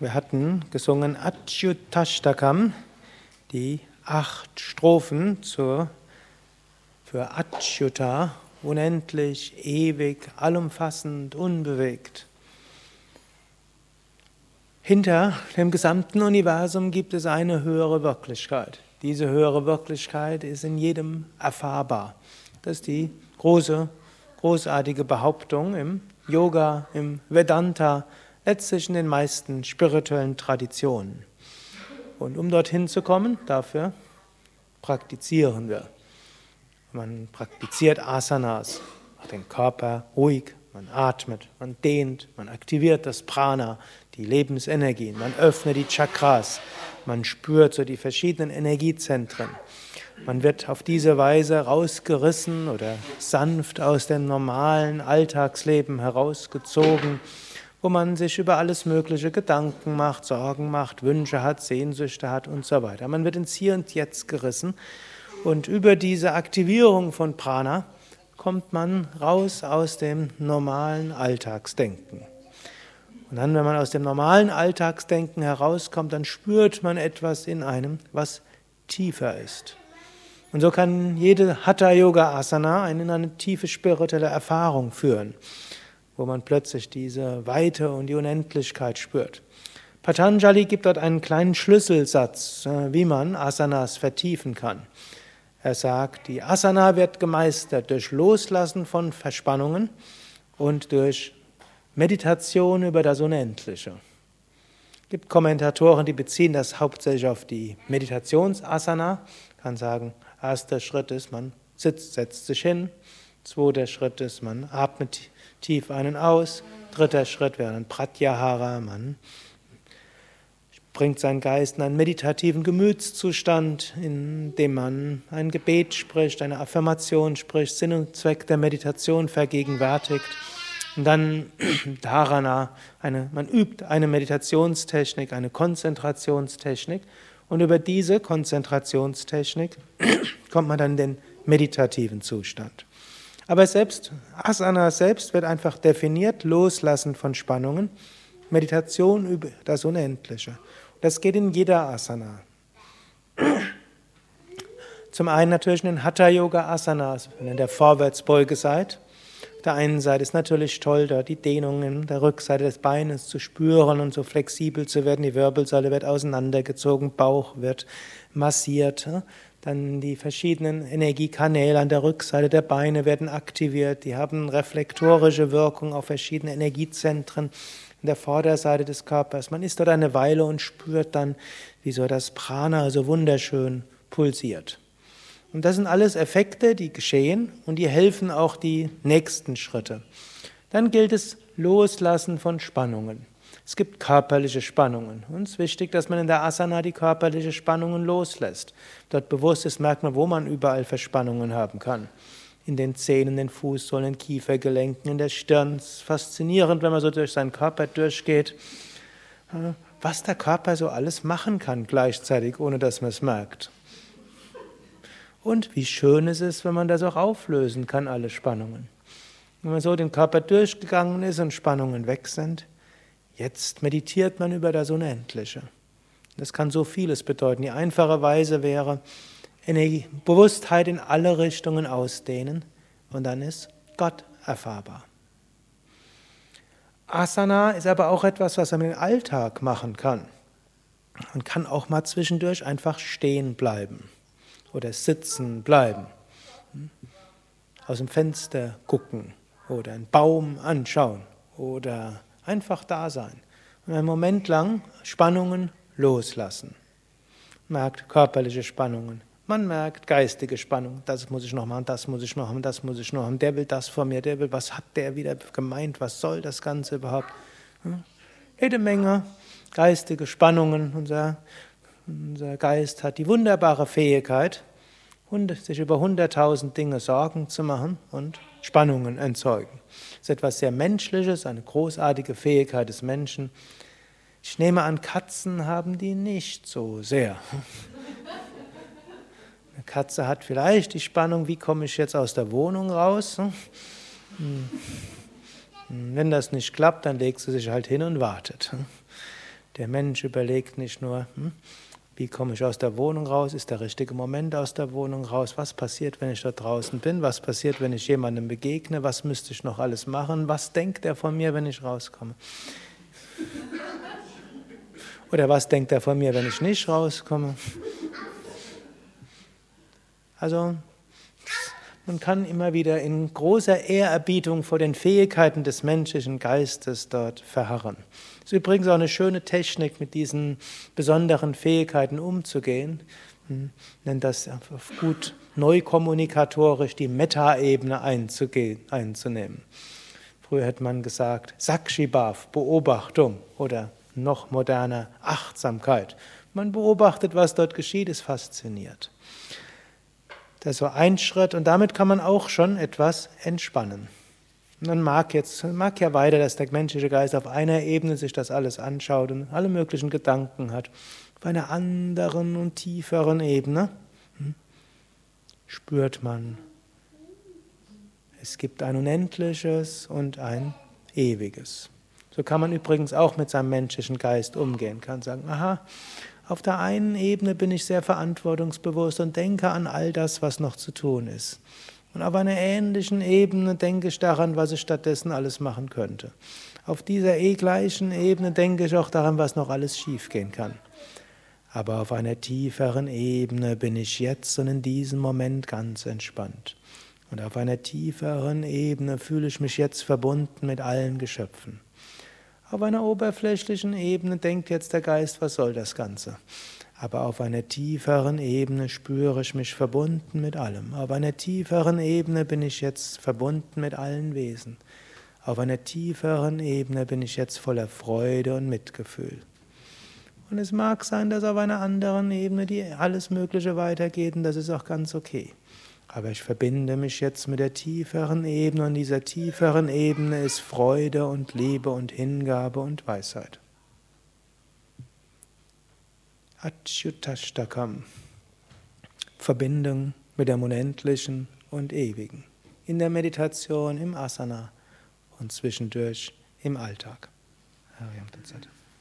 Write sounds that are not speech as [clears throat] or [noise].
Wir hatten gesungen Achyutashtakam, die acht Strophen zur, für Achyuta, unendlich, ewig, allumfassend, unbewegt. Hinter dem gesamten Universum gibt es eine höhere Wirklichkeit. Diese höhere Wirklichkeit ist in jedem erfahrbar. Das ist die große, großartige Behauptung im Yoga, im Vedanta, letztlich in den meisten spirituellen Traditionen. Und um dorthin zu kommen, dafür praktizieren wir. Man praktiziert Asanas, macht den Körper ruhig, man atmet, man dehnt, man aktiviert das Prana, die Lebensenergien, man öffnet die Chakras, man spürt so die verschiedenen Energiezentren. Man wird auf diese Weise rausgerissen oder sanft aus dem normalen Alltagsleben herausgezogen wo man sich über alles Mögliche Gedanken macht, Sorgen macht, Wünsche hat, Sehnsüchte hat und so weiter. Man wird ins Hier und Jetzt gerissen und über diese Aktivierung von Prana kommt man raus aus dem normalen Alltagsdenken. Und dann, wenn man aus dem normalen Alltagsdenken herauskommt, dann spürt man etwas in einem, was tiefer ist. Und so kann jede Hatha Yoga Asana einen in eine tiefe spirituelle Erfahrung führen wo man plötzlich diese Weite und die Unendlichkeit spürt. Patanjali gibt dort einen kleinen Schlüsselsatz, äh, wie man Asanas vertiefen kann. Er sagt, die Asana wird gemeistert durch Loslassen von Verspannungen und durch Meditation über das Unendliche. Es gibt Kommentatoren, die beziehen das hauptsächlich auf die Meditationsasana. Ich kann sagen, erster Schritt ist, man sitzt, setzt sich hin. Zweiter Schritt ist, man atmet tief ein und aus. Dritter Schritt wäre ein Pratyahara. Man bringt seinen Geist in einen meditativen Gemütszustand, in dem man ein Gebet spricht, eine Affirmation spricht, Sinn und Zweck der Meditation vergegenwärtigt. Und dann [clears throat] Dharana, eine, man übt eine Meditationstechnik, eine Konzentrationstechnik. Und über diese Konzentrationstechnik [clears throat] kommt man dann in den meditativen Zustand. Aber selbst, Asana selbst wird einfach definiert, loslassen von Spannungen, Meditation über das Unendliche. Das geht in jeder Asana. Zum einen natürlich in den Hatha Yoga Asanas, wenn ihr in der Vorwärtsbeuge seid. Auf der einen Seite ist natürlich toll, da die Dehnungen der Rückseite des Beines zu spüren und so flexibel zu werden. Die Wirbelsäule wird auseinandergezogen, Bauch wird massiert. Dann die verschiedenen Energiekanäle an der Rückseite der Beine werden aktiviert. Die haben reflektorische Wirkung auf verschiedene Energiezentren an der Vorderseite des Körpers. Man ist dort eine Weile und spürt dann, wie so das Prana so wunderschön pulsiert. Und das sind alles Effekte, die geschehen und die helfen auch die nächsten Schritte. Dann gilt es Loslassen von Spannungen. Es gibt körperliche Spannungen. Und es ist wichtig, dass man in der Asana die körperlichen Spannungen loslässt. Dort bewusst ist, merkt man, wo man überall Verspannungen haben kann. In den Zähnen, den Fußsohlen, Kiefergelenken, in der Stirn. Es ist faszinierend, wenn man so durch seinen Körper durchgeht, was der Körper so alles machen kann gleichzeitig, ohne dass man es merkt. Und wie schön es ist, wenn man das auch auflösen kann, alle Spannungen. Wenn man so den Körper durchgegangen ist und Spannungen weg sind, Jetzt meditiert man über das Unendliche. Das kann so vieles bedeuten. Die einfache Weise wäre, Energie, Bewusstheit in alle Richtungen ausdehnen und dann ist Gott erfahrbar. Asana ist aber auch etwas, was man im Alltag machen kann. Man kann auch mal zwischendurch einfach stehen bleiben oder sitzen bleiben, aus dem Fenster gucken oder einen Baum anschauen oder Einfach da sein. Und einen Moment lang Spannungen loslassen. Merkt körperliche Spannungen. Man merkt geistige Spannung. Das muss ich noch machen, das muss ich noch haben, das muss ich noch haben. Der will das von mir, der will, was hat der wieder gemeint, was soll das Ganze überhaupt? Jede Menge geistige Spannungen. Unser, unser Geist hat die wunderbare Fähigkeit, sich über hunderttausend Dinge Sorgen zu machen und Spannungen erzeugen. Das ist etwas sehr Menschliches, eine großartige Fähigkeit des Menschen. Ich nehme an, Katzen haben die nicht so sehr. [laughs] Eine Katze hat vielleicht die Spannung, wie komme ich jetzt aus der Wohnung raus? Hm. Hm. Wenn das nicht klappt, dann legt sie sich halt hin und wartet. Der Mensch überlegt nicht nur, hm, wie komme ich aus der Wohnung raus? Ist der richtige Moment aus der Wohnung raus? Was passiert, wenn ich da draußen bin? Was passiert, wenn ich jemandem begegne? Was müsste ich noch alles machen? Was denkt er von mir, wenn ich rauskomme? Oder was denkt er von mir, wenn ich nicht rauskomme? Also, man kann immer wieder in großer Ehrerbietung vor den Fähigkeiten des menschlichen Geistes dort verharren. Das ist übrigens auch eine schöne Technik, mit diesen besonderen Fähigkeiten umzugehen. Man nennt das gut neukommunikatorisch die Metaebene einzunehmen. Früher hätte man gesagt Sakshibhav, Beobachtung oder noch moderner Achtsamkeit. Man beobachtet, was dort geschieht, ist fasziniert. Das ist so ein Schritt und damit kann man auch schon etwas entspannen. Man mag jetzt, mag ja weiter, dass der menschliche Geist auf einer Ebene sich das alles anschaut und alle möglichen Gedanken hat. Auf einer anderen und tieferen Ebene hm, spürt man, es gibt ein Unendliches und ein Ewiges. So kann man übrigens auch mit seinem menschlichen Geist umgehen, kann sagen, aha, auf der einen Ebene bin ich sehr verantwortungsbewusst und denke an all das, was noch zu tun ist. Und auf einer ähnlichen Ebene denke ich daran, was ich stattdessen alles machen könnte. Auf dieser eh gleichen Ebene denke ich auch daran, was noch alles schiefgehen kann. Aber auf einer tieferen Ebene bin ich jetzt und in diesem Moment ganz entspannt. Und auf einer tieferen Ebene fühle ich mich jetzt verbunden mit allen Geschöpfen. Auf einer oberflächlichen Ebene denkt jetzt der Geist, was soll das Ganze? Aber auf einer tieferen Ebene spüre ich mich verbunden mit allem. Auf einer tieferen Ebene bin ich jetzt verbunden mit allen Wesen. Auf einer tieferen Ebene bin ich jetzt voller Freude und Mitgefühl. Und es mag sein, dass auf einer anderen Ebene die alles Mögliche weitergeht und das ist auch ganz okay. Aber ich verbinde mich jetzt mit der tieferen Ebene und dieser tieferen Ebene ist Freude und Liebe und Hingabe und Weisheit. Achyutastakam. Verbindung mit dem Unendlichen und Ewigen. In der Meditation, im Asana und zwischendurch im Alltag. Hariam Tatsat.